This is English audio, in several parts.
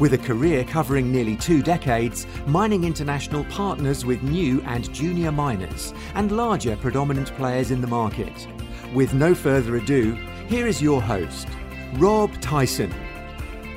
With a career covering nearly two decades, Mining International partners with new and junior miners and larger predominant players in the market. With no further ado, here is your host, Rob Tyson.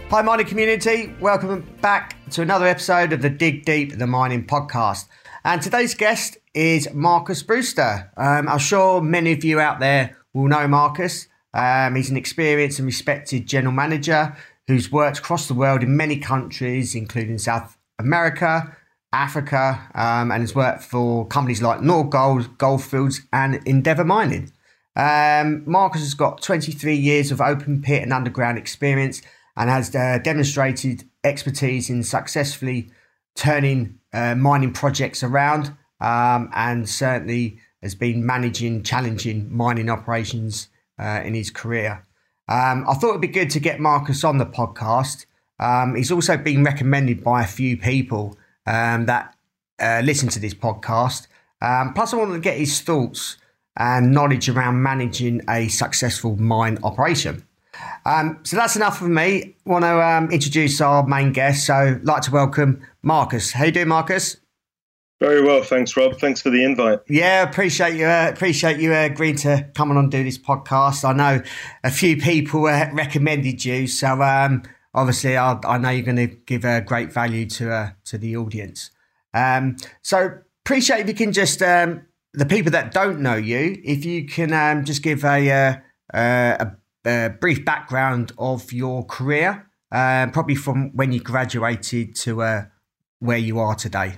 Hi, mining community. Welcome back to another episode of the Dig Deep, the mining podcast. And today's guest is Marcus Brewster. Um, I'm sure many of you out there will know Marcus. Um, he's an experienced and respected general manager who's worked across the world in many countries, including South America, Africa, um, and has worked for companies like Nordgold, Goldfields, and Endeavour Mining. Um, Marcus has got 23 years of open pit and underground experience and has uh, demonstrated expertise in successfully turning uh, mining projects around um, and certainly has been managing challenging mining operations uh, in his career. Um, I thought it'd be good to get Marcus on the podcast. Um, he's also been recommended by a few people um, that uh, listen to this podcast. Um, plus, I wanted to get his thoughts and knowledge around managing a successful mine operation. Um, so that's enough for me. Want to um, introduce our main guest. So, I'd like to welcome Marcus. How you doing, Marcus? Very well, thanks, Rob. Thanks for the invite. Yeah, appreciate you. Uh, appreciate you uh, agreeing to come on and do this podcast. I know a few people uh, recommended you, so um, obviously I, I, know you're going to give a great value to uh, to the audience. Um, so appreciate if you can just um, the people that don't know you, if you can um, just give a, uh, uh, a, a, brief background of your career, probably from when you graduated to where you are today.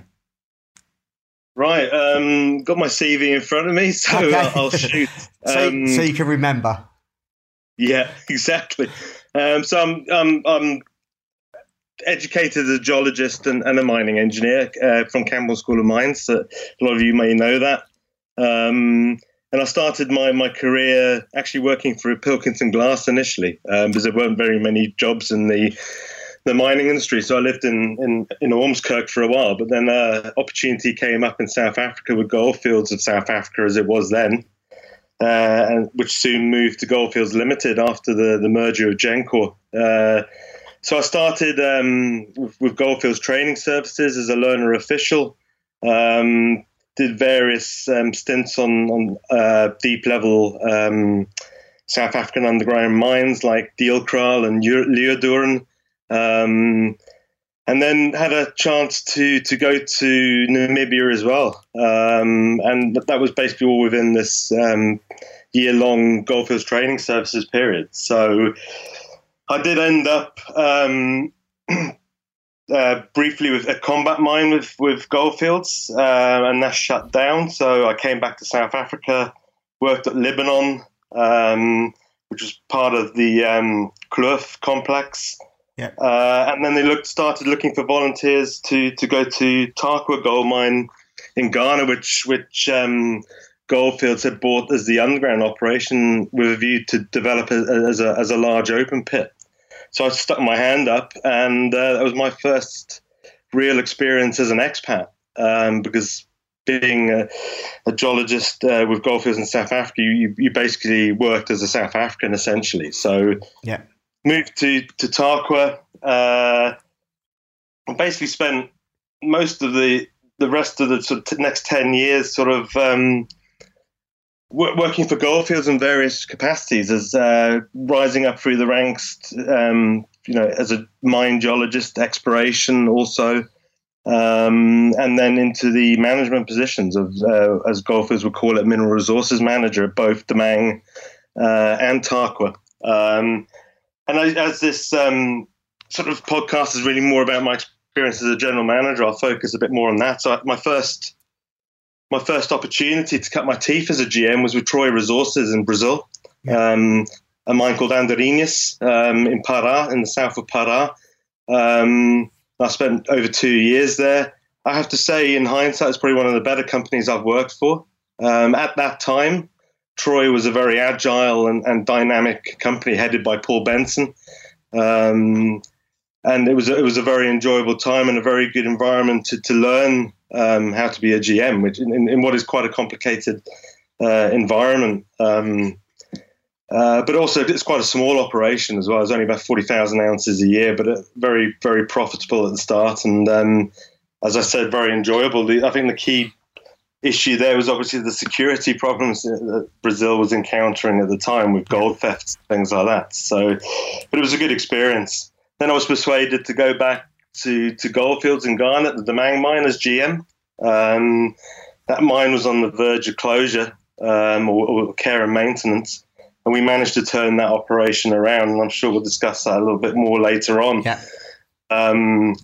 Right, um, got my CV in front of me, so okay. I'll shoot. Um, so, so, you can remember. Yeah, exactly. Um, so I'm, I'm, I'm, educated as a geologist and, and a mining engineer uh, from Camborne School of Mines. So a lot of you may know that. Um, and I started my, my career actually working for Pilkington Glass initially, um, because there weren't very many jobs in the the mining industry. So I lived in in, in Ormskirk for a while, but then uh, opportunity came up in South Africa with Goldfields of South Africa as it was then, uh, and which soon moved to Goldfields Limited after the the merger of Gencor. Uh, so I started um, with, Goldfields Training Services as a learner official. Um, did various um, stints on on uh, deep level. Um, South African underground mines like Deelkraal and Leeudoring, um, and then had a chance to to go to Namibia as well, um, and that was basically all within this um, year long Goldfields training services period. So I did end up um, uh, briefly with a Kombat mine with with Goldfields, uh, and that shut down. So I came back to South Africa, worked at Libanon, um, which was part of the um, Kloof complex. Yeah. Uh, and then they looked started looking for volunteers to to go to Tarkwa gold mine in Ghana, which which um, Goldfields had bought as the underground operation with a view to develop it as a as a large open pit. So I stuck my hand up, and uh, that was my first real experience as an expat um, because being a, a geologist uh, with goldfields in South Africa, you, you basically worked as a South African essentially. So yeah, moved to to Tarkwa. Uh, basically spent most of the the rest of the sort of next ten years sort of um, working for Goldfields in various capacities, as uh, rising up through the ranks. Um, you know, as a mine geologist, exploration also. Um, and then into the management positions of, uh, as Goldfields would call it, mineral resources manager at both Damang uh, and Tarkwa. Um, and I, as this um, sort of podcast is really more about my experience as a general manager, I'll focus a bit more on that. So my first my first opportunity to cut my teeth as a GM was with Troy Resources in Brazil, yeah. um, a mine called Andorinhas um, in Pará, in the south of Pará. Um, I spent over two years there. I have to say, in hindsight, it's probably one of the better companies I've worked for. Um, at that time, Troy was a very agile and, and dynamic company headed by Paul Benson. Um, and it was it was a very enjoyable time and a very good environment to, to learn um, how to be a GM, which in, in, what is quite a complicated uh, environment. Um, uh, but also, it's quite a small operation as well. It's only about forty thousand ounces a year, but very very profitable at the start. And um, as I said, very enjoyable. I think the key issue there was obviously the security problems that Brazil was encountering at the time with gold thefts, things like that. So, but it was a good experience. Then I was persuaded to go back to, to Goldfields in Ghana, the Damang mine as GM. Um, that mine was on the verge of closure um, or, or, care and maintenance. And we managed to turn that operation around. And I'm sure we'll discuss that a little bit more later on. Yeah. Um,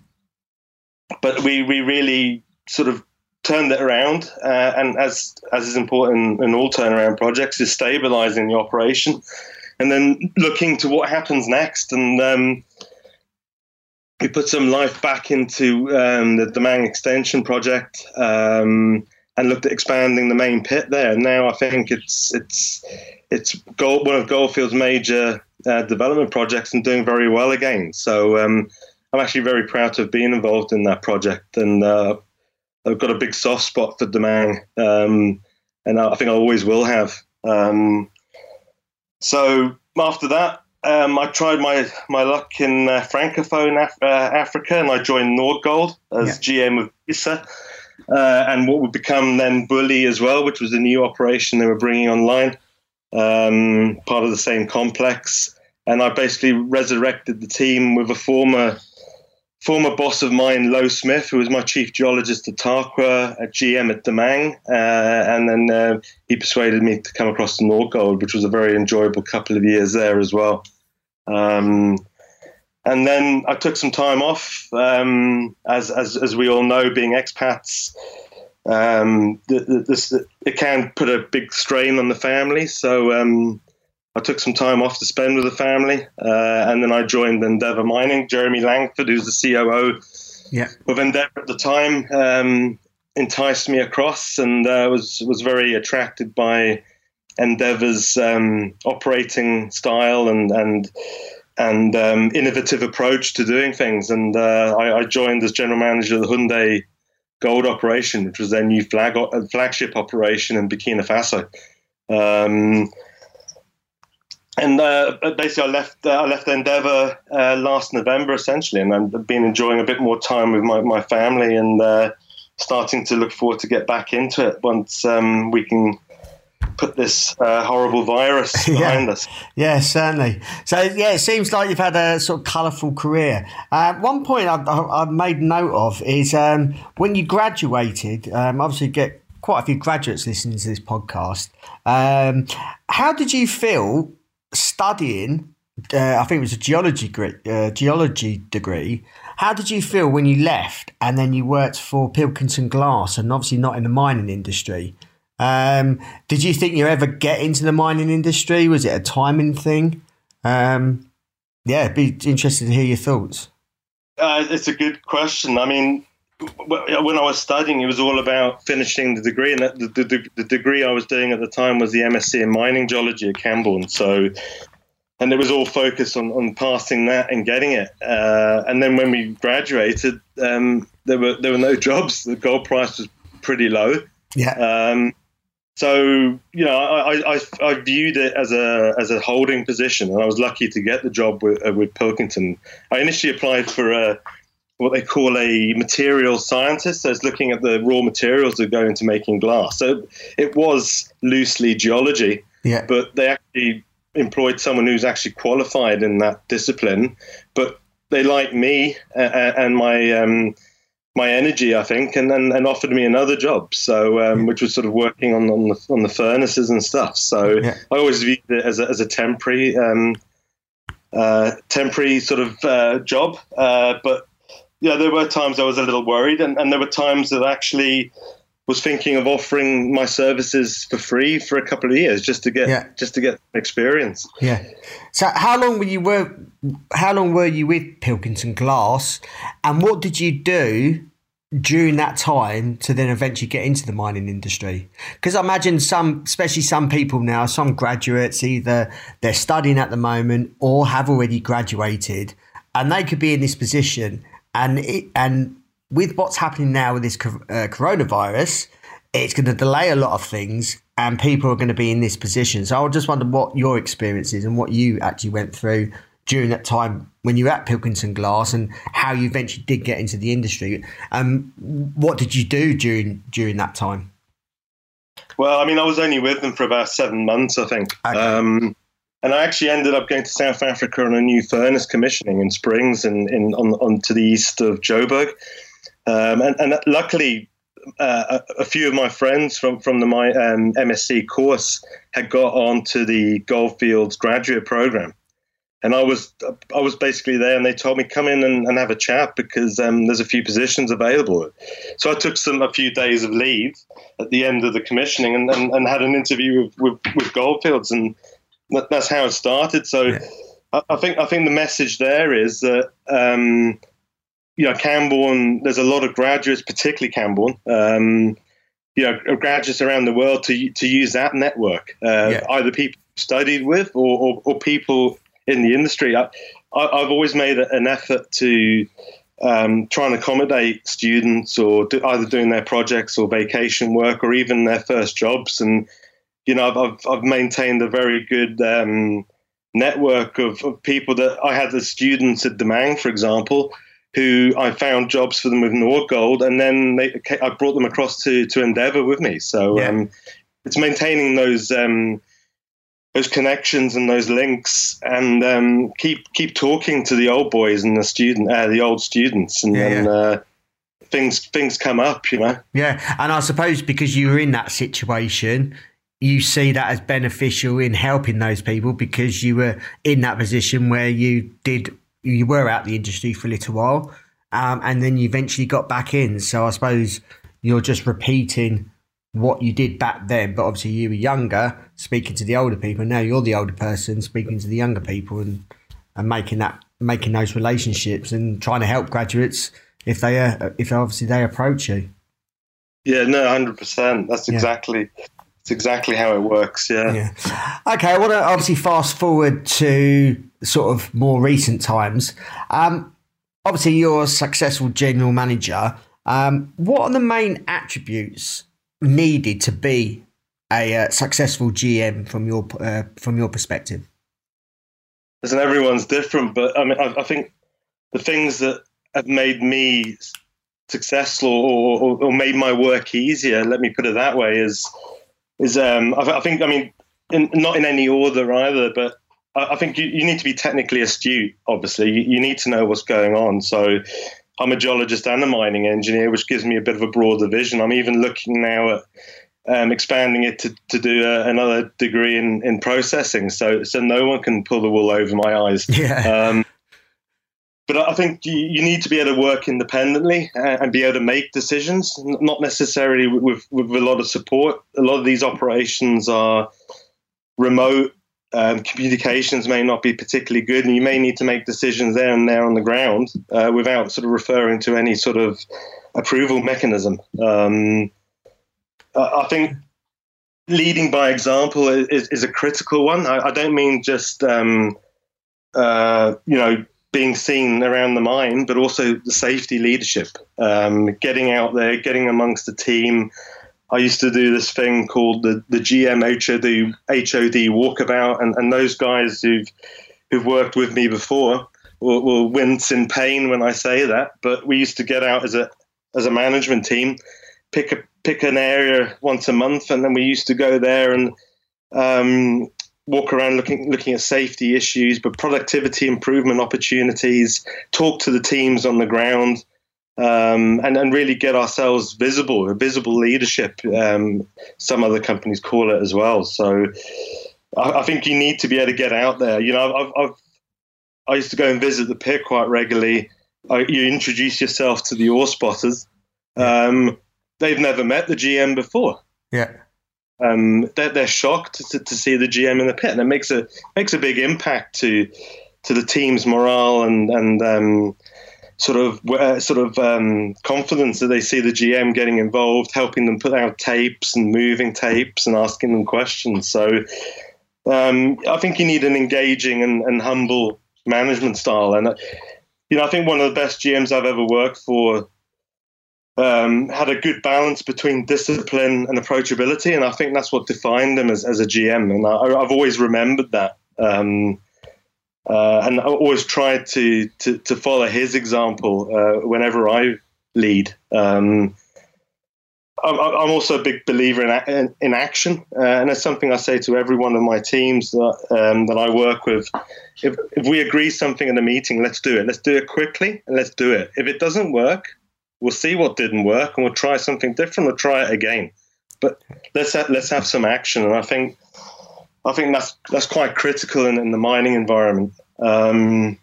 but we, we really sort of turned it around. Uh, and as, as is important in all turnaround projects, is stabilizing the operation and then looking to what happens next. And um, we put some life back into um, the Damang extension project um, and looked at expanding the main pit there. And now I think it's it's it's gold, one of Goldfield's major uh, development projects and doing very well again. So um, I'm actually very proud to have been involved in that project, and uh, I've got a big soft spot for Damang, um, and I think I always will have. Um, so after that, um, I tried my, my luck in uh, Francophone Af- uh, Africa and I joined Nordgold as yeah. GM of Bissa. Uh, and what would become then Bouly as well, which was a new operation they were bringing online, um, part of the same complex. And I basically resurrected the team with a former former boss of mine, Low Smith, who was my chief geologist at Tarkwa, at GM at Damang, uh, and then uh, he persuaded me to come across to Nordgold, which was a very enjoyable couple of years there as well. Um, and then I took some time off, um, as, as, as we all know, being expats. Um, this, it can put a big strain on the family. So um, I took some time off to spend with the family, uh, and then I joined Endeavour Mining. Jeremy Langford, who's the COO yeah. of Endeavour at the time, um, enticed me across, and uh, was was very attracted by Endeavour's um, operating style and and and um, innovative approach to doing things. And uh, I, I, joined as general manager of the Houndé Gold operation, which was their new flag uh, flagship operation in Burkina Faso. And uh, basically, I left. Uh, I left Endeavour uh, last November, essentially, and I've been enjoying a bit more time with my, my family and uh, starting to look forward to get back into it once um, we can put this uh, horrible virus behind yeah. us. Yeah, certainly. So, yeah, it seems like you've had a sort of colourful career. Uh, one point I've, I've, made note of is um, when you graduated, um, obviously, get quite a few graduates listening to this podcast. Um, how did you feel studying? Uh, I think it was a geology degree, uh, geology degree. How did you feel when you left and then you worked for Pilkington Glass and obviously not in the mining industry? Um, did you think you ever get into the mining industry? Was it a timing thing? Um, yeah, be interested to hear your thoughts. Uh, it's a good question. I mean, when I was studying, it was all about finishing the degree, and the, the, the, degree I was doing at the time was the MSc in mining geology at Camborne. So, and it was all focused on, on passing that and getting it. Uh, and then when we graduated, um, there were there were no jobs. The gold price was pretty low. Yeah. Um, so you know, I, I, I viewed it as a as a holding position, and I was lucky to get the job with uh, with Pilkington. I initially applied for a what they call a material scientist. So it's looking at the raw materials that go into making glass. So it was loosely geology, yeah. but they actually employed someone who's actually qualified in that discipline. But they liked me uh, and my um, my energy, I think, and, and, and offered me another job. So, um, which was sort of working on, on the on the furnaces and stuff. So, yeah. I always viewed it as a, as a temporary um, uh, temporary sort of uh, job. Uh, but yeah, there were times I was a little worried, and, and there were times that actually was thinking of offering my services for free for a couple of years just to get yeah. just to get experience. Yeah. So how long were you were how long were you with Pilkington Glass and what did you do during that time to then eventually get into the mining industry? Because I imagine some, especially some people now, some graduates, either they're studying at the moment or have already graduated, and they could be in this position. And it, and with what's happening now with this uh, coronavirus, it's going to delay a lot of things, and people are going to be in this position. So I just wonder what your experience is and what you actually went through during that time when you were at Pilkington Glass and how you eventually did get into the industry. Um, what did you do during during that time? Well, I mean, I was only with them for about seven months, I think. Okay. Um, and I actually ended up going to South Africa on a new furnace commissioning in Springs and in, in, on, on to the east of Joburg. Um, and, and, luckily, uh, a, a, few of my friends from, from the my um, MSc course had got onto the Goldfields graduate program and I was I was basically there, and they told me come in and, and have a chat because um, there's a few positions available. So I took some a few days of leave at the end of the commissioning and, and, and had an interview with, with, with, Goldfields, and that's how it started. So yeah. I, I, think I think the message there is that. Um, you know, Camborne, there's a lot of graduates, particularly Camborne, um, you know, graduates around the world to to use that network. Uh, yeah. Either people studied with or, or, or, people in the industry. I, have always made an effort to um, try and accommodate students or do, either doing their projects or vacation work or even their first jobs. And, you know, I've, I've maintained a very good um, network of, of, people that I had as students at Damang, for example, who I found jobs for them with Nordgold, and then they, I brought them across to, to Endeavour with me. So yeah. um, it's maintaining those um, those connections and those links, and um, keep keep talking to the old boys and the student, uh, the old students, and, yeah, yeah. uh, things things come up, you know. Yeah, and I suppose because you were in that situation, you see that as beneficial in helping those people because you were in that position where you did you were out the industry for a little while, um, and then you eventually got back in. So I suppose you're just repeating what you did back then, but obviously you were younger, speaking to the older people. Now you're the older person speaking to the younger people and and making that making those relationships and trying to help graduates if they uh, if obviously they approach you. Yeah, no, hundred percent. That's exactly yeah. That's exactly how it works. Yeah. yeah. Okay, I want to obviously fast forward to sort of more recent times. Um, obviously, you're a successful general manager. Um, what are the main attributes needed to be a uh, successful GM from your uh, from your perspective? Listen, everyone's different, but I mean, I, I, think the things that have made me successful or, or, or, made my work easier, let me put it that way, is is um, I, I, think I mean, in, not in any order either, but I, I think you, you, need to be technically astute. Obviously, you, you need to know what's going on. So I'm a geologist and a mining engineer, which gives me a bit of a broader vision. I'm even looking now at um, expanding it to, to do a, another degree in, in processing, so so no one can pull the wool over my eyes. Yeah. Um, but I think you, need to be able to work independently and, and, be able to make decisions, not necessarily with, with a lot of support. A lot of these operations are remote um, communications may not be particularly good, and you may need to make decisions there and there on the ground uh, without sort of referring to any sort of approval mechanism. Um, I think leading by example is, is a critical one. I, I don't mean just um, uh, you know being seen around the mine, but also the safety leadership, um, getting out there, getting amongst the team. I used to do this thing called the, the GM HOD, HOD walkabout, and, and those guys who've who've worked with me before will, will wince in pain when I say that. But we used to get out as a as a management team, pick a pick an area once a month, and then we used to go there and um, walk around looking looking at safety issues, but productivity improvement opportunities. Talk to the teams on the ground um, and, and really get ourselves visible, visible leadership. Um, some other companies call it as well. So I, I, think you need to be able to get out there. You know, I've, I've i used to go and visit the pier quite regularly. I, you introduce yourself to the ore spotters. Um, they've never met the GM before. Yeah. Um, they're, they're shocked to, to, see the GM in the pit, and it makes a makes a big impact to to the team's morale and and um, sort of uh, sort of um, confidence that they see the GM getting involved, helping them put out tapes and moving tapes and asking them questions. So um, I think you need an engaging and, and humble management style, and uh, you know I think one of the best GMs I've ever worked for um, had a good balance between discipline and approachability, and I think that's what defined him as, as a GM, and I, have always remembered that. Um, uh, and I always tried to, to, to follow his example uh, whenever I lead. Um, I'm, also a big believer in, in, in action, uh, and it's something I say to every one of my teams that, um, that I work with. If, if we agree something in a meeting, let's do it. Let's do it quickly, and let's do it. If it doesn't work, we'll see what didn't work, and we'll try something different. We'll try it again. But let's have, let's have some action, and I think I think that's that's quite critical in, in the mining environment. Um,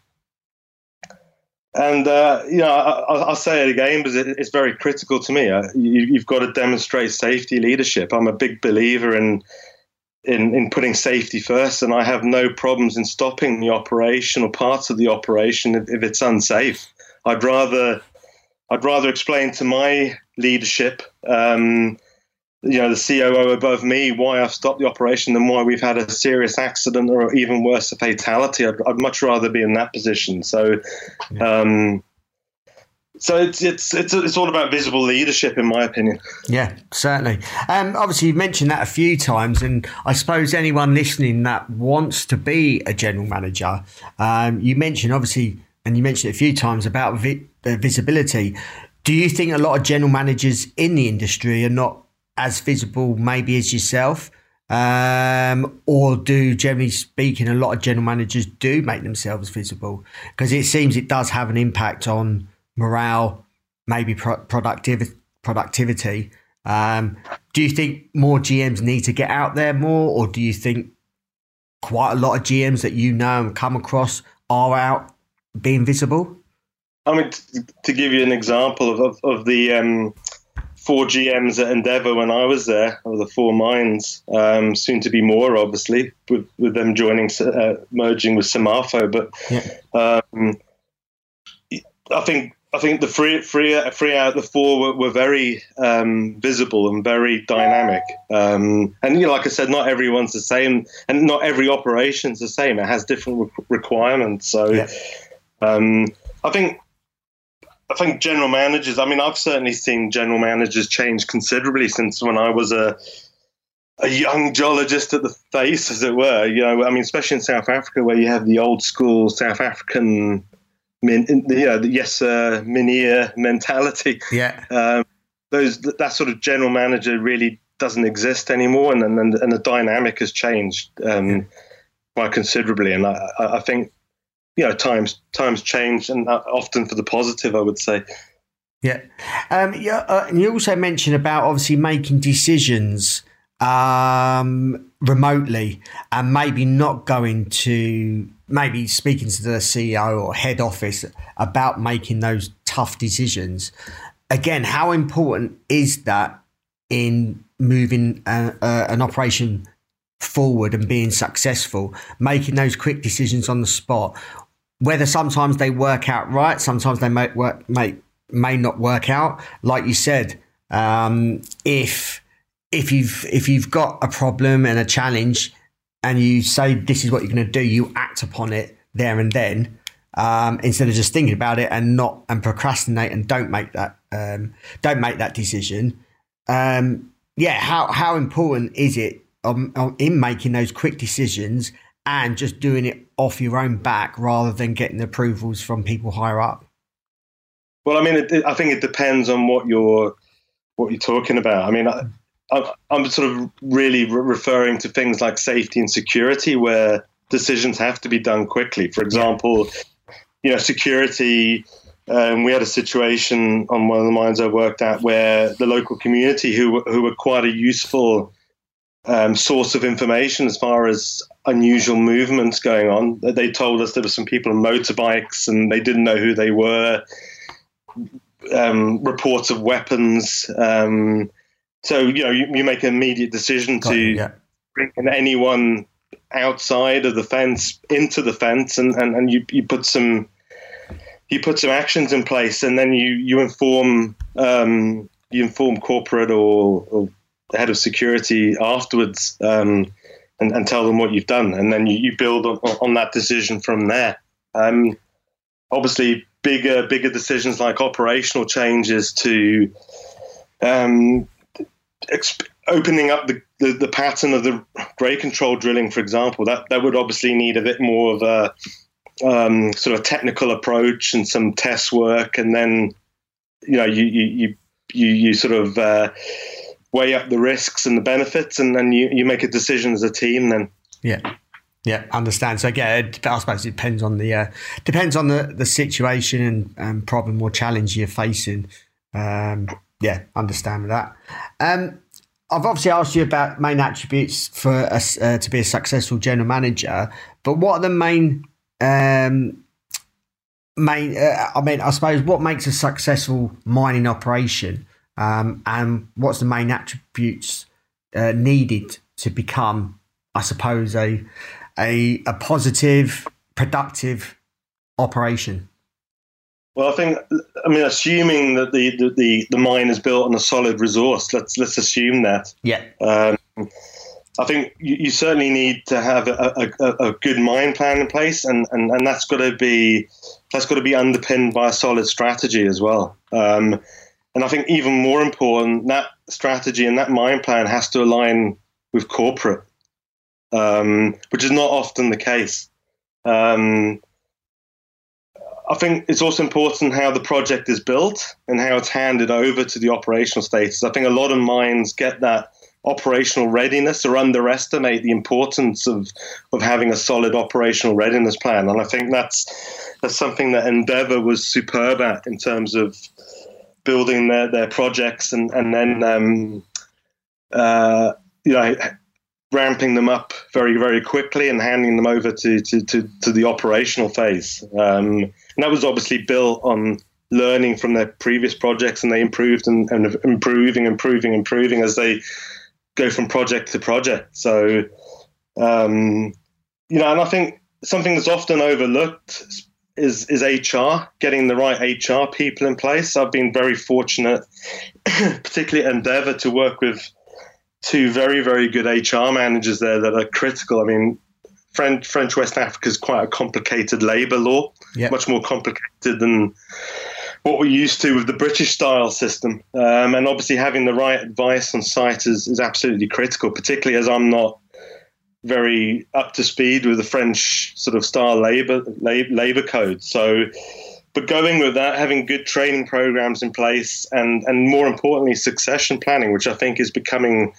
and uh, you know, I, will say it again because it, it's very critical to me. Uh, you, have got to demonstrate safety leadership. I'm a big believer in, in in putting safety first, and I have no problems in stopping the operation or parts of the operation if, if it's unsafe. I'd rather I'd rather explain to my leadership um, you know the COO above me why I've stopped the operation than why we've had a serious accident or even worse a fatality. I'd, I'd much rather be in that position. So, um, so it's it's it's it's all about visible leadership, in my opinion. Yeah, certainly. Um, obviously, you've mentioned that a few times, and I suppose anyone listening that wants to be a general manager, um, you mentioned obviously, and you mentioned it a few times about vi- visibility. Do you think a lot of general managers in the industry are not as visible maybe as yourself? Um, or do, generally speaking, a lot of general managers do make themselves visible? Because it seems it does have an impact on morale, maybe pro- productivity. productivity. Um, do you think more GMs need to get out there more, or do you think quite a lot of GMs that you know and come across are out being visible? I mean, to, to give you an example of, of, of the um, four GMs at Endeavour when I was there, or the four mines, um, soon to be more, obviously, with, with them joining, uh, merging with SEMAFO. But yeah. um, I think I think the three, three, three out of the four were, were very um, visible and very dynamic. Um, and you know, like I said, not everyone's the same, and not every operation's the same. It has different re- requirements. So, yeah. Um, I think I think general managers. I mean, I've certainly seen general managers change considerably since when I was a a young geologist at the face, as it were. You know, I mean, especially in South Africa, where you have the old school South African, min, you know, the yes sir, Mynheer mentality. Yeah. Um, those that sort of general manager really doesn't exist anymore, and and, and the dynamic has changed um, yeah. quite considerably. And I, I think you know times times change and often for the positive i would say. Yeah. Um yeah uh, and you also mentioned about obviously making decisions um remotely and maybe not going to maybe speaking to the ceo or head office about making those tough decisions. Again how important is that in moving a, uh, an operation forward and being successful, making those quick decisions on the spot, whether sometimes they work out right, sometimes they may work may may not work out. Like you said, um, if if you've if you've got a problem and a challenge, and you say this is what you're going to do, you act upon it there and then. Um, instead of just thinking about it and not and procrastinate and don't make that um, don't make that decision. Um, yeah, how how important is it um, in making those quick decisions and just doing it off your own back rather than getting approvals from people higher up? Well, I mean, it, I think it depends on what you're what you're talking about. I mean, I, am sort of really re- referring to things like safety and security, where decisions have to be done quickly. For example, you know, security. Um, we had a situation on one of the mines I worked at where the local community, who who were quite a useful um, source of information as far as unusual movements going on. They told us there were some people on motorbikes and they didn't know who they were. Um, reports of weapons. Um, so you know you, you, make an immediate decision Got to yeah. bring anyone outside of the fence into the fence, and, and, and you, you put some you put some actions in place, and then you you inform um, you inform corporate or, or, the head of security afterwards, um, and, and, tell them what you've done, and then you, you build on, on, that decision from there. Um, obviously, bigger bigger decisions like operational changes to um, exp- opening up the, the, the, pattern of the grade control drilling, for example, that, that would obviously need a bit more of a um, sort of technical approach and some test work, and then you know you you you you sort of uh, weigh up the risks and the benefits, and then you, you make a decision as a team. Then yeah. Yeah, understand. So again, I suppose it depends on the uh, depends on the, the situation and um, problem or challenge you're facing. Um, yeah, understand that. Um, I've obviously asked you about main attributes for us uh, to be a successful general manager, but what are the main um, main? Uh, I mean, I suppose what makes a successful mining operation, um, and what's the main attributes uh, needed to become, I suppose, a a, a positive, productive operation? Well, I think I mean, assuming that the, the, the, the mine is built on a solid resource, let's let's assume that. Yeah. Um, I think you, you, certainly need to have a, a, a, good mine plan in place, and, and, and that's got to be that's got to be underpinned by a solid strategy as well. Um, and I think even more important, that strategy and that mine plan has to align with corporate um, which is not often the case. Um, I think it's also important how the project is built and how it's handed over to the operational status. I think a lot of mines get that operational readiness or underestimate the importance of of having a solid operational readiness plan. And I think that's that's something that Endeavour was superb at in terms of building their, their projects and and then um, uh, you know ramping them up very, very quickly and handing them over to, to, to, to the operational phase. Um, and that was obviously built on learning from their previous projects and they improved and, and improving, improving, improving as they go from project to project. So, um, you know, and I think something that's often overlooked is is HR, getting the right HR people in place. I've been very fortunate, particularly at Endeavour, to work with two very, very good HR managers there that are critical. I mean, French, French West Africa is quite a complicated labour law, yep. much more complicated than what we're used to with the British style system. Um, and obviously, having the right advice on site is, is absolutely critical, particularly as I'm not very up to speed with the French sort of style labour labour code. So but going with that, having good training programs in place, and and more importantly, succession planning, which I think is becoming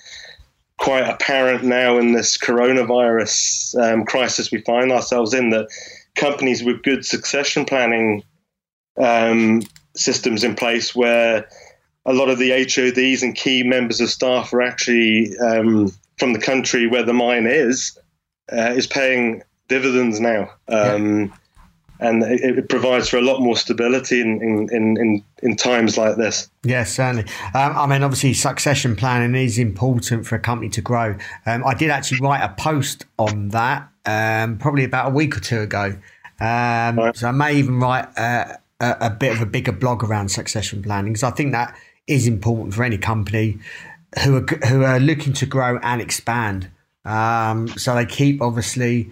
quite apparent now in this coronavirus um, crisis we find ourselves in. That companies with good succession planning um, systems in place, where a lot of the HODs and key members of staff are actually um, from the country where the mine is, uh, is paying dividends now. Um, yeah and it, it, provides for a lot more stability in, in, in, in times like this. Yes, certainly. Um, I mean, obviously, succession planning is important for a company to grow. Um, I did actually write a post on that um, probably about a week or two ago. Um, right. So I may even write a, a, a, bit of a bigger blog around succession planning because I think that is important for any company who are who are looking to grow and expand. Um, so they keep obviously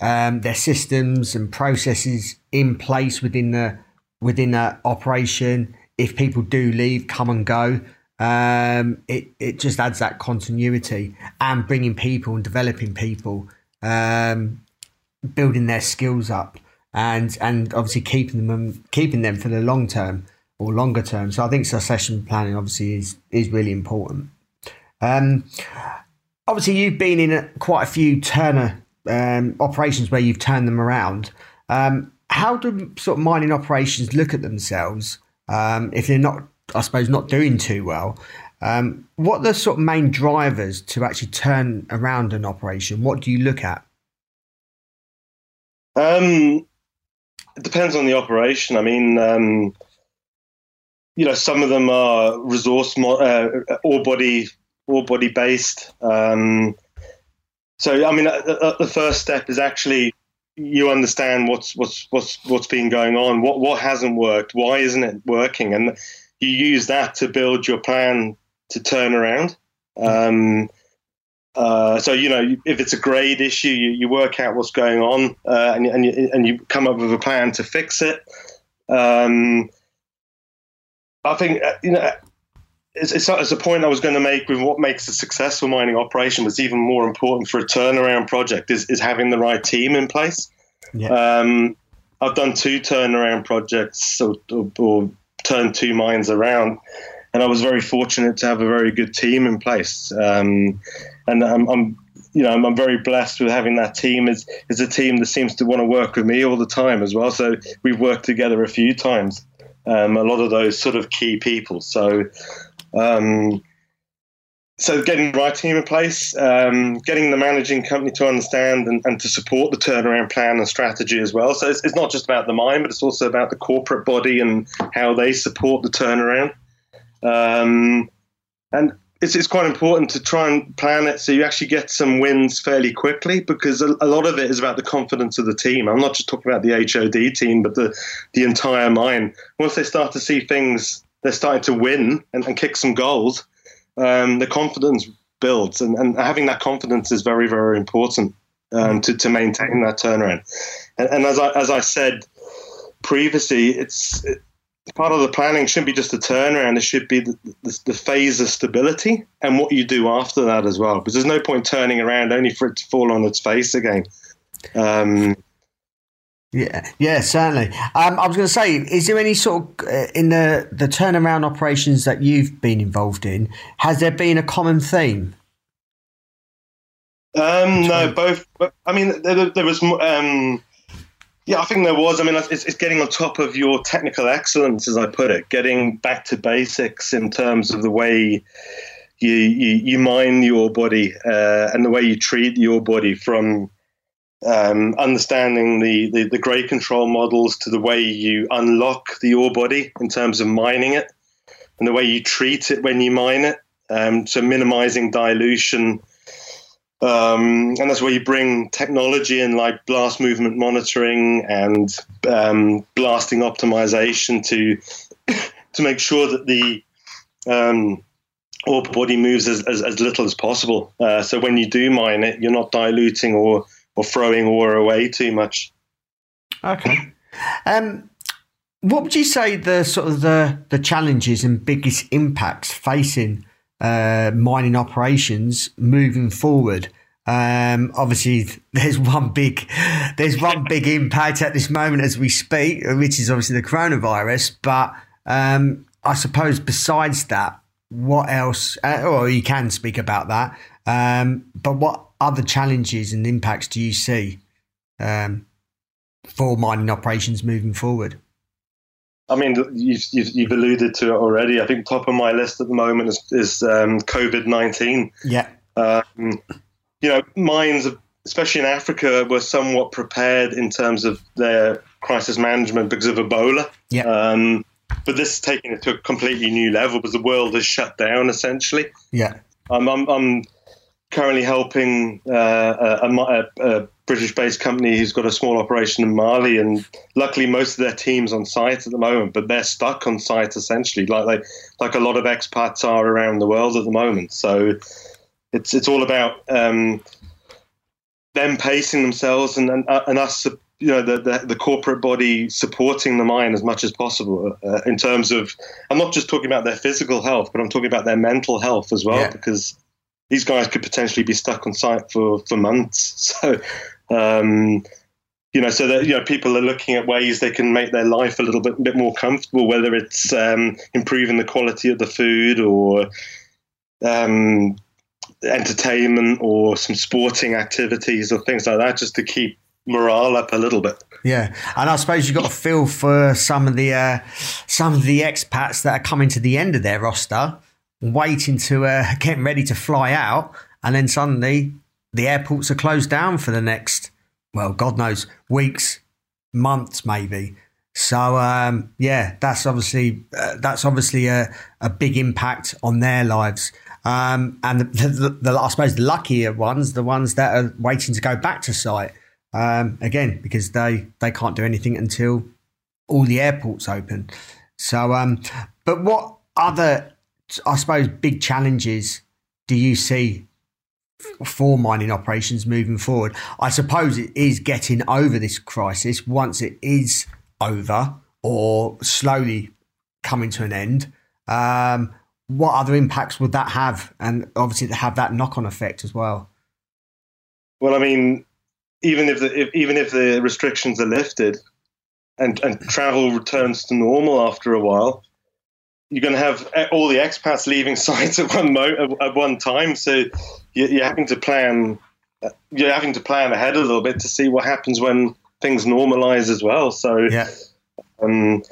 um, their systems and processes in place within the within the operation. If people do leave, come and go, um, it it just adds that continuity and bringing people and developing people, um, building their skills up, and and obviously keeping them keeping them for the long term or longer term. So I think succession planning obviously is is really important. Um, obviously, you've been in quite a few Turner um, operations where you've turned them around. Um, how do sort of mining operations look at themselves um, if they're not, I suppose, not doing too well? Um, what are the sort of main drivers to actually turn around an operation? What do you look at? Um, it depends on the operation. I mean, um, you know, some of them are resource mo- uh, ore body ore body based. Um, so, I mean, uh, uh, the first step is actually you understand what's what's what's what's been going on, what what hasn't worked, why isn't it working, and you use that to build your plan to turn around. Um, uh, so you know, if it's a grade issue, you, you work out what's going on, uh, and, and, you, and you come up with a plan to fix it. Um, I think uh, you know. It's, it's, it's, a point I was going to make with what makes a successful mining operation was even more important for a turnaround project is, is having the right team in place. Yeah. Um, I've done two turnaround projects or, or, or turned two mines around, and I was very fortunate to have a very good team in place. Um, and I'm, I'm, you know, I'm, I'm, very blessed with having that team. Is is a team that seems to want to work with me all the time as well. So we've worked together a few times. Um, a lot of those sort of key people. So. Um, so getting the right team in place, um, getting the managing company to understand and, and, to support the turnaround plan and strategy as well. So it's, it's, not just about the mine, but it's also about the corporate body and how they support the turnaround. Um, and it's, it's quite important to try and plan it so you actually get some wins fairly quickly because a, a, lot of it is about the confidence of the team. I'm not just talking about the HOD team, but the, the entire mine. Once they start to see things, they're starting to win and, and kick some goals, um, the confidence builds. And, and having that confidence is very, very important um, to, to maintain that turnaround. And, and as, I, as I said previously, it's. It, part of the planning shouldn't be just a turnaround. It should be the, the, the, phase of stability and what you do after that as well. Because there's no point turning around only for it to fall on its face again. Um, yeah, yeah, certainly. Um, I was going to say, is there any sort of uh, in the the turnaround operations that you've been involved in? Has there been a common theme? Um, no, both. I mean, there, there was um, yeah, I think there was. I mean, it's, it's, getting on top of your technical excellence, as I put it, getting back to basics in terms of the way you you, you mine your body uh, and the way you treat your body from um, understanding the, the, the control models to the way you unlock the ore body in terms of mining it and the way you treat it when you mine it. Um, so minimizing dilution um, and that's where you bring technology in, like blast movement monitoring and um, blasting optimization to to make sure that the um, ore body moves as, as, as little as possible. Uh, so when you do mine it, you're not diluting or or throwing ore away too much. Okay. Um, what would you say the sort of the the challenges and biggest impacts facing uh, mining operations moving forward. Um, obviously, there's one big, there's one big impact at this moment as we speak, which is obviously the coronavirus. But um, I suppose besides that, what else? Uh, or you can speak about that. Um, but what other challenges and impacts do you see um, for mining operations moving forward? I mean, you've, you've, you've, alluded to it already. I think top of my list at the moment is, is um, COVID 19. Yeah. Um, you know, mines, especially in Africa, were somewhat prepared in terms of their crisis management because of Ebola. Yeah. Um, but this is taking it to a completely new level because the world is shut down essentially. Yeah. I'm, I'm currently helping uh, a, a, a British-based company who's got a small operation in Mali, and luckily most of their teams on site at the moment, but they're stuck on site essentially, like they, like a lot of expats are around the world at the moment. So it's it's all about um, them pacing themselves and and, and us. You know the, the, the corporate body supporting the mine as much as possible uh, in terms of I'm not just talking about their physical health, but I'm talking about their mental health as well yeah. because these guys could potentially be stuck on site for, for months. So, um, you know, so that you know, people are looking at ways they can make their life a little bit, bit more comfortable, whether it's um, improving the quality of the food or um, entertainment or some sporting activities or things like that, just to keep morale up a little bit. Yeah, and I suppose you've got to feel for some of the uh, some of the expats that are coming to the end of their roster waiting to uh, getting ready to fly out, and then suddenly the airports are closed down for the next, well, God knows, weeks, months, maybe. So um, yeah, that's obviously uh, that's obviously a, a big impact on their lives. Um, and the, the, the, I suppose the luckier ones, the ones that are waiting to go back to site, Um, again, because they they can't do anything until all the airports open. So, um, but what other, I suppose, big challenges do you see for mining operations moving forward? I suppose it is getting over this crisis once it is over or slowly coming to an end. Um, what other impacts would that have? And obviously, have that knock on effect as well. Well, I mean, even if, the, if even if the restrictions are lifted and, and travel returns to normal after a while, you're going to have all the expats leaving sites at one mo- at one time. So you're having to plan. You're having to plan ahead a little bit to see what happens when things normalize as well. So yeah. Um,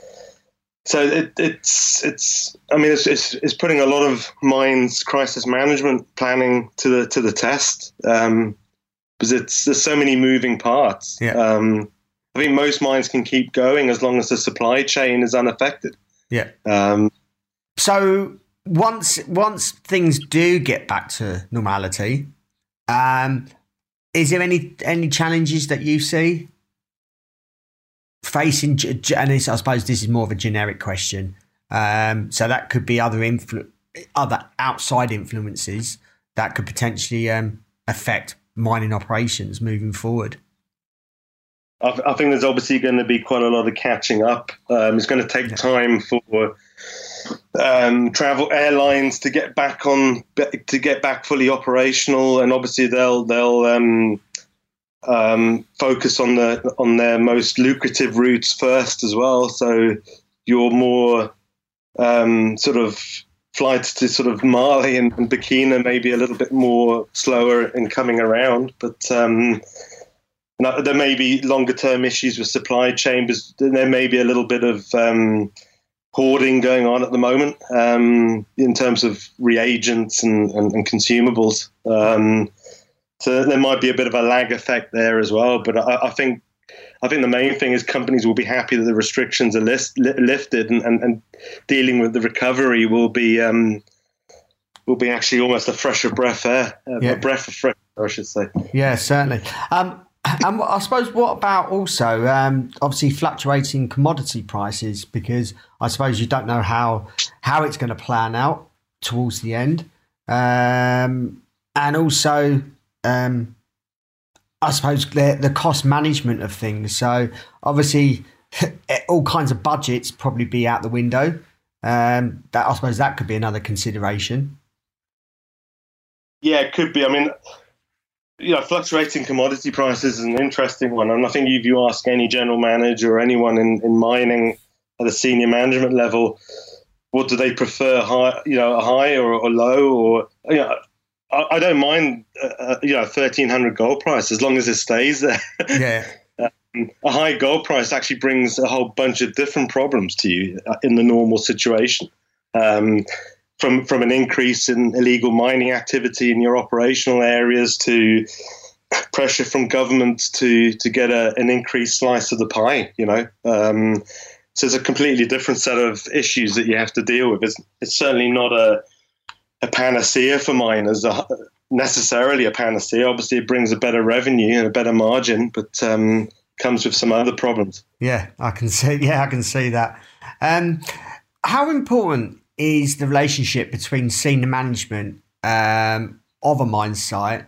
so it, it's it's I mean it's, it's, it's putting a lot of mines crisis management planning to the to the test um, because it's there's so many moving parts. Yeah. Um, I think most mines can keep going as long as the supply chain is unaffected. Yeah. Um, so once once things do get back to normality, um, is there any any challenges that you see facing? And I suppose this is more of a generic question. Um, so that could be other influ- other outside influences that could potentially um, affect mining operations moving forward. I, I, think there's obviously going to be quite a lot of catching up. Um, it's going to take time for um, travel airlines to get back on to get back fully operational, and obviously they'll they'll um, um, focus on the on their most lucrative routes first as well. So your more um, sort of flights to sort of Mali and, and Burkina maybe a little bit more slower in coming around, but um, there may be longer term issues with supply chain. There may be a little bit of um, hoarding going on at the moment um, in terms of reagents and, and, and consumables. Um, so there might be a bit of a lag effect there as well. But I, I think I think the main thing is companies will be happy that the restrictions are list, li- lifted and, and, and, dealing with the recovery will be um, will be actually almost a fresher breath air, uh, yeah. a breath of fresh air, I should say. Yeah, certainly. Um, and I suppose what about also um, obviously fluctuating commodity prices because I suppose you don't know how how it's going to plan out towards the end, um, and also um, I suppose the the cost management of things. So obviously all kinds of budgets probably be out the window. Um, that I suppose that could be another consideration. Yeah, it could be. I mean you know, fluctuating commodity prices is an interesting one. And I think if you ask any general manager or anyone in, in mining at a senior management level, what do they prefer, high, you know, a high or, or low? Or you know, I, I don't mind, uh, uh you know, thirteen hundred gold price as long as it stays there. Yeah. um, a high gold price actually brings a whole bunch of different problems to you uh, in the normal situation. Um, from from an increase in illegal mining activity in your operational areas to pressure from government to to get a, an increased slice of the pie. You know, um, so it's a completely different set of issues that you have to deal with. It's, it's certainly not a a panacea for miners. A, necessarily a panacea. Obviously, it brings a better revenue and a better margin, but um, comes with some other problems. Yeah, I can see. Yeah, I can see that. Um, how important is the relationship between senior management um, of a mine site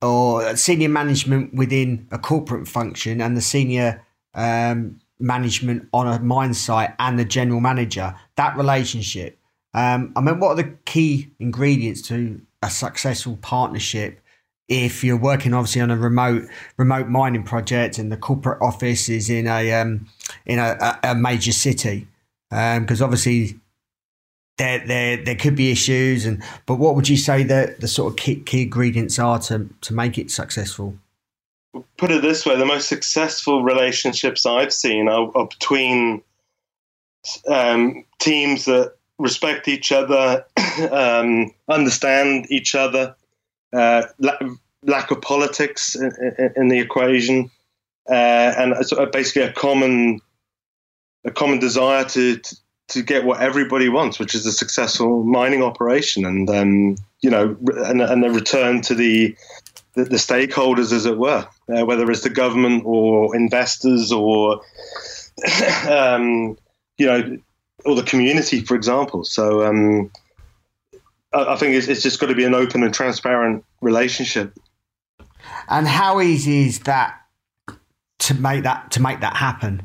or senior management within a corporate function and the senior um, management on a mine site and the general manager, that relationship. Um, I mean, what are the key ingredients to a successful partnership if you're working obviously on a remote remote mining project and the corporate office is in a um, in a, a major city? Because um, obviously there there there could be issues and but what would you say that the sort of key, key ingredients are to to make it successful put it this way the most successful relationships i've seen are, are between um, teams that respect each other um, understand each other uh, lack of politics in, in, in the equation uh, and basically a common a common desire to, to to get what everybody wants, which is a successful mining operation, and um, you know, and, and a return to the the, the stakeholders, as it were, uh, whether it's the government or investors or um, you know, or the community, for example. So um, I, I, think it's, it's just got to be an open and transparent relationship. And how easy is that to make that to make that happen?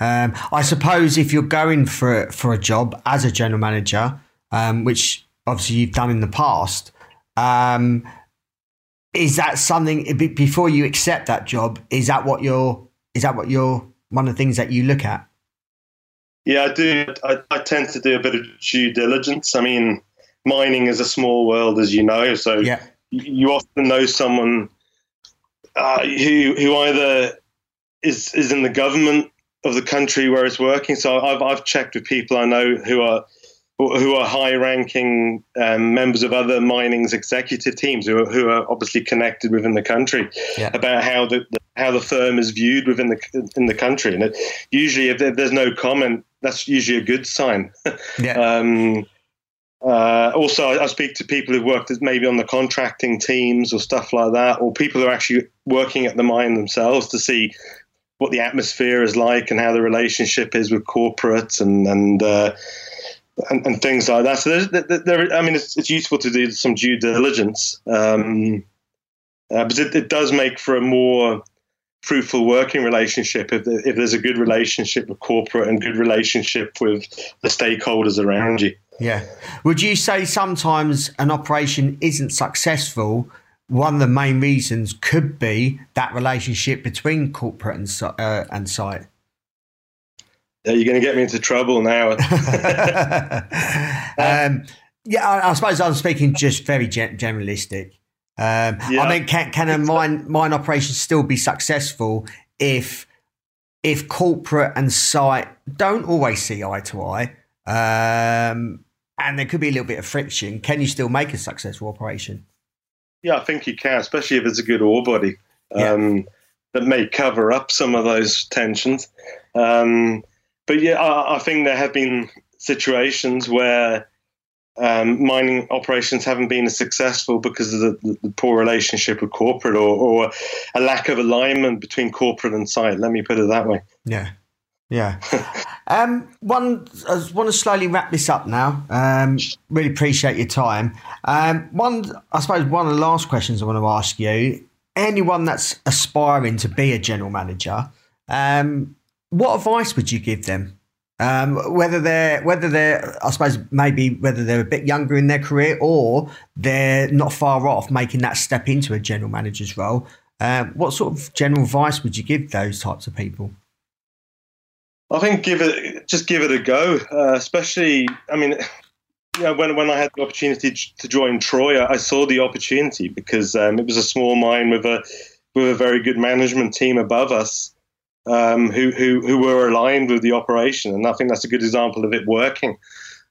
Um, I suppose if you're going for for a job as a general manager, um, which obviously you've done in the past, um, is that something before you accept that job? Is that what you're? Is that what you're? One of the things that you look at. Yeah, I do. I, I tend to do a bit of due diligence. I mean, mining is a small world, as you know. So yeah. you often know someone uh, who who either is is in the government of the country where it's working. So I've I've checked with people I know who are who are high-ranking um, members of other mining's executive teams who are, who are obviously connected within the country yeah. about how the, the, how the firm is viewed within the in the country. And it, usually, if, there's no comment, that's usually a good sign. yeah. Um, uh, also, I, I, speak to people who've worked maybe on the contracting teams or stuff like that, or people who are actually working at the mine themselves to see what the atmosphere is like and how the relationship is with corporates and and uh, and, and, things like that. So there's, there, I mean, it's, it's, useful to do some due diligence, um, uh, but it, it, does make for a more fruitful working relationship if, if there's a good relationship with corporate and good relationship with the stakeholders around you. Yeah. Would you say sometimes an operation isn't successful? One of the main reasons could be that relationship between corporate and, uh, and site. Yeah, you're going to get me into trouble now. um, yeah, I, I, suppose I'm speaking just very gen- generalistic. Um, yeah. I mean, can, can a mine mine operation still be successful if if corporate and site don't always see eye to eye, um, and there could be a little bit of friction? Can you still make a successful operation? Yeah, I think you can, especially if it's a good ore body um, yeah. that may cover up some of those tensions. Um, but yeah, I, I, think there have been situations where um, mining operations haven't been as successful because of the, the poor relationship with corporate or, or, a lack of alignment between corporate and site. Let me put it that way. Yeah. Yeah. um, one, I want to slowly wrap this up now. Um, really appreciate your time. Um, one, I suppose, one of the last questions I want to ask you anyone that's aspiring to be a general manager, um, what advice would you give them? Um, whether they're whether they're I suppose maybe whether they're a bit younger in their career or they're not far off making that step into a general manager's role. Um, what sort of general advice would you give those types of people? I think give it just give it a go. Uh, especially, I mean, you know, when when I had the opportunity to join Troy, I saw the opportunity because um, it was a small mine with a with a very good management team above us um, who, who, who were aligned with the operation. And I think that's a good example of it working.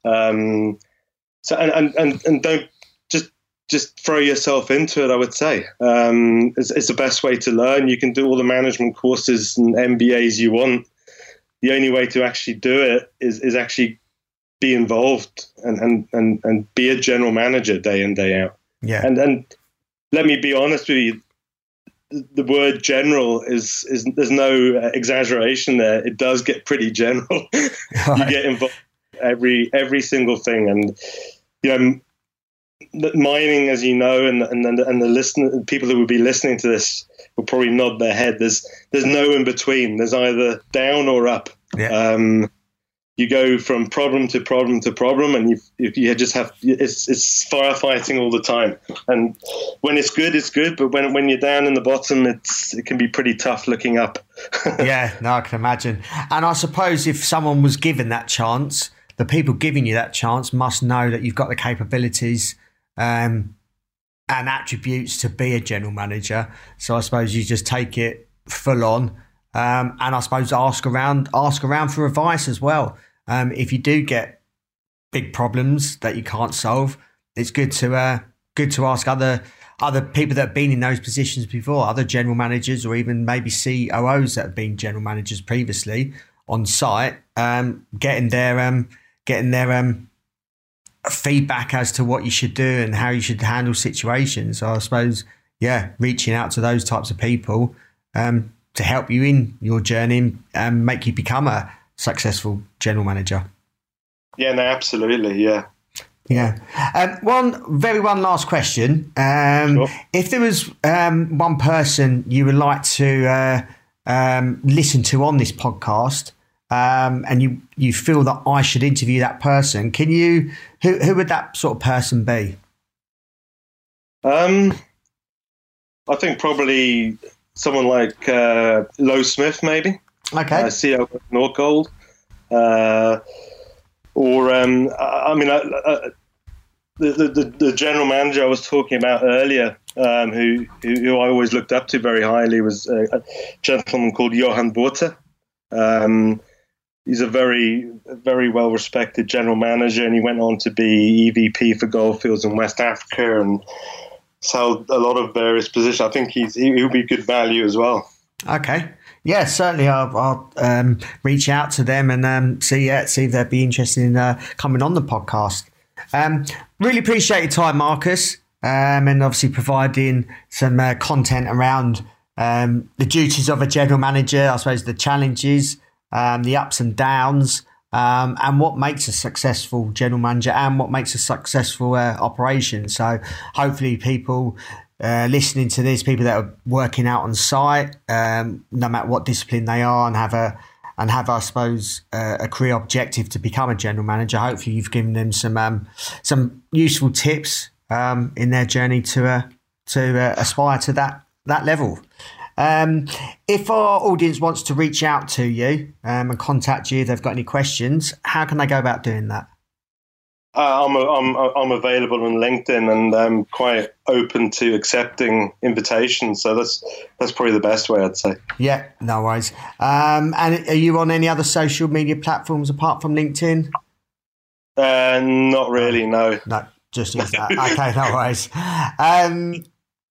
Um, so, and, and, and, and don't just, just throw yourself into it, I would say. Um, it's, it's the best way to learn. You can do all the management courses and MBAs you want. The only way to actually do it is, is actually be involved and, and, and, and be a general manager day in, day out. Yeah. And, and let me be honest with you, the word general is is there's no exaggeration there. It does get pretty general. you get involved every every single thing, and you know, mining, as you know, and and and the listen people that would be listening to this will probably nod their head. There's there's no in between. There's either down or up. Yeah. Um, you go from problem to problem to problem, and you you just have it's it's firefighting all the time. And when it's good, it's good, but when when you're down in the bottom, it's it can be pretty tough looking up. yeah, no, I can imagine. And I suppose if someone was given that chance, the people giving you that chance must know that you've got the capabilities. Um, and attributes to be a general manager. So I suppose you just take it full on, um, and I suppose ask around, ask around for advice as well. Um, if you do get big problems that you can't solve, it's good to uh, good to ask other other people that have been in those positions before, other general managers or even maybe COOs that have been general managers previously on site, um, getting their um, getting their um, feedback as to what you should do and how you should handle situations. So I suppose yeah, reaching out to those types of people um, to help you in your journey and make you become a successful general manager. Yeah, no, absolutely. Yeah. Yeah. Um, one very one last question. Um, sure. If there was um, one person you would like to uh, um, listen to on this podcast, um, and you you feel that I should interview that person, can you? Who who would that sort of person be? Um, I think probably someone like uh, Lowe Smith, maybe. Okay. Uh, CEO Nordgold. Uh, or um, I mean, the, the, the general manager I was talking about earlier, um, who, who I always looked up to very highly, was a, gentleman called Johan Botha. Um, he's a very very well respected general manager, and he went on to be EVP for Goldfields in West Africa and held a lot of various positions. I think he's he'll be good value as well. Okay. Yeah, certainly. I'll, I'll um, reach out to them and um, see uh, see if they'd be interested in uh, coming on the podcast. Um, really appreciate your time, Marcus, um, and obviously providing some uh, content around um, the duties of a general manager. I suppose the challenges, um, the ups and downs, and what makes a successful general manager and what makes a successful uh, operation. So hopefully people uh, listening to this, people that are working out on site, um, no matter what discipline they are, and have a and have, I suppose, uh, a career objective to become a general manager. Hopefully, you've given them some um, some useful tips um, in their journey to uh, to uh, aspire to that that level. Um, if our audience wants to reach out to you um, and contact you, if they've got any questions, how can they go about doing that? Uh, I'm, I'm, I'm available on LinkedIn and I'm quite open to accepting invitations. So that's that's probably the best way I'd say. Yeah, no worries. Um, and are you on any other social media platforms apart from LinkedIn? Uh, not really, no. No, just use that. okay, no worries. Um,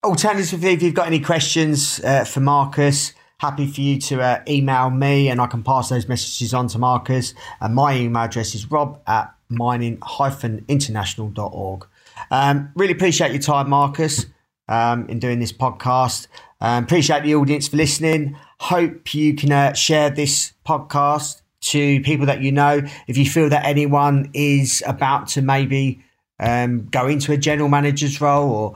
alternatively, if you've got any questions uh, for Marcus, happy for you to uh, email me and I can pass those messages on to Marcus. And my email address is rob at mining-international.org. Um, really appreciate your time, Marcus, um, in doing this podcast. Um, appreciate the audience for listening. Hope you can uh, share this podcast to people that you know. If you feel that anyone is about to maybe um, go into a general manager's role or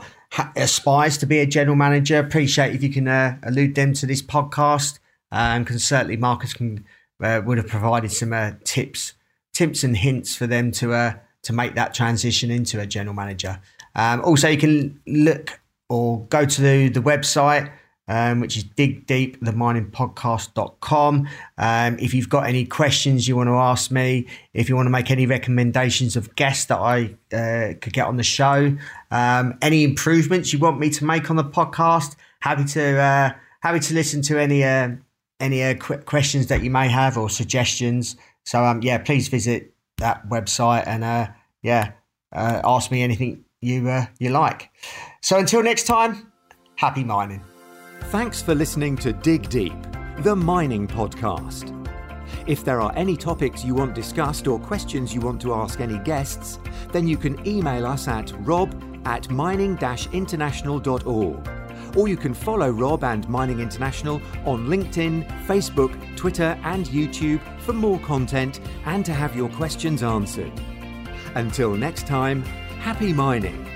aspires to be a general manager, appreciate if you can uh, allude them to this podcast. Um, can certainly Marcus can uh, would have provided some uh, tips tips and hints for them to uh, to make that transition into a general manager. Um, also, you can look or go to the, the website, um, which is digdeeptheminingpodcast.com. Um, if you've got any questions you want to ask me, if you want to make any recommendations of guests that I uh, could get on the show, um, any improvements you want me to make on the podcast, happy to uh, happy to listen to any any uh, qu- questions that you may have or suggestions. So um, yeah, please visit that website and uh, yeah, uh, ask me anything you uh, you like. So until next time, happy mining. Thanks for listening to Dig Deep, the mining podcast. If there are any topics you want discussed or questions you want to ask any guests, then you can email us at rob at mining-international.org or you can follow Rob and Mining International on LinkedIn, Facebook, Twitter, and YouTube for more content and to have your questions answered. Until next time, happy mining!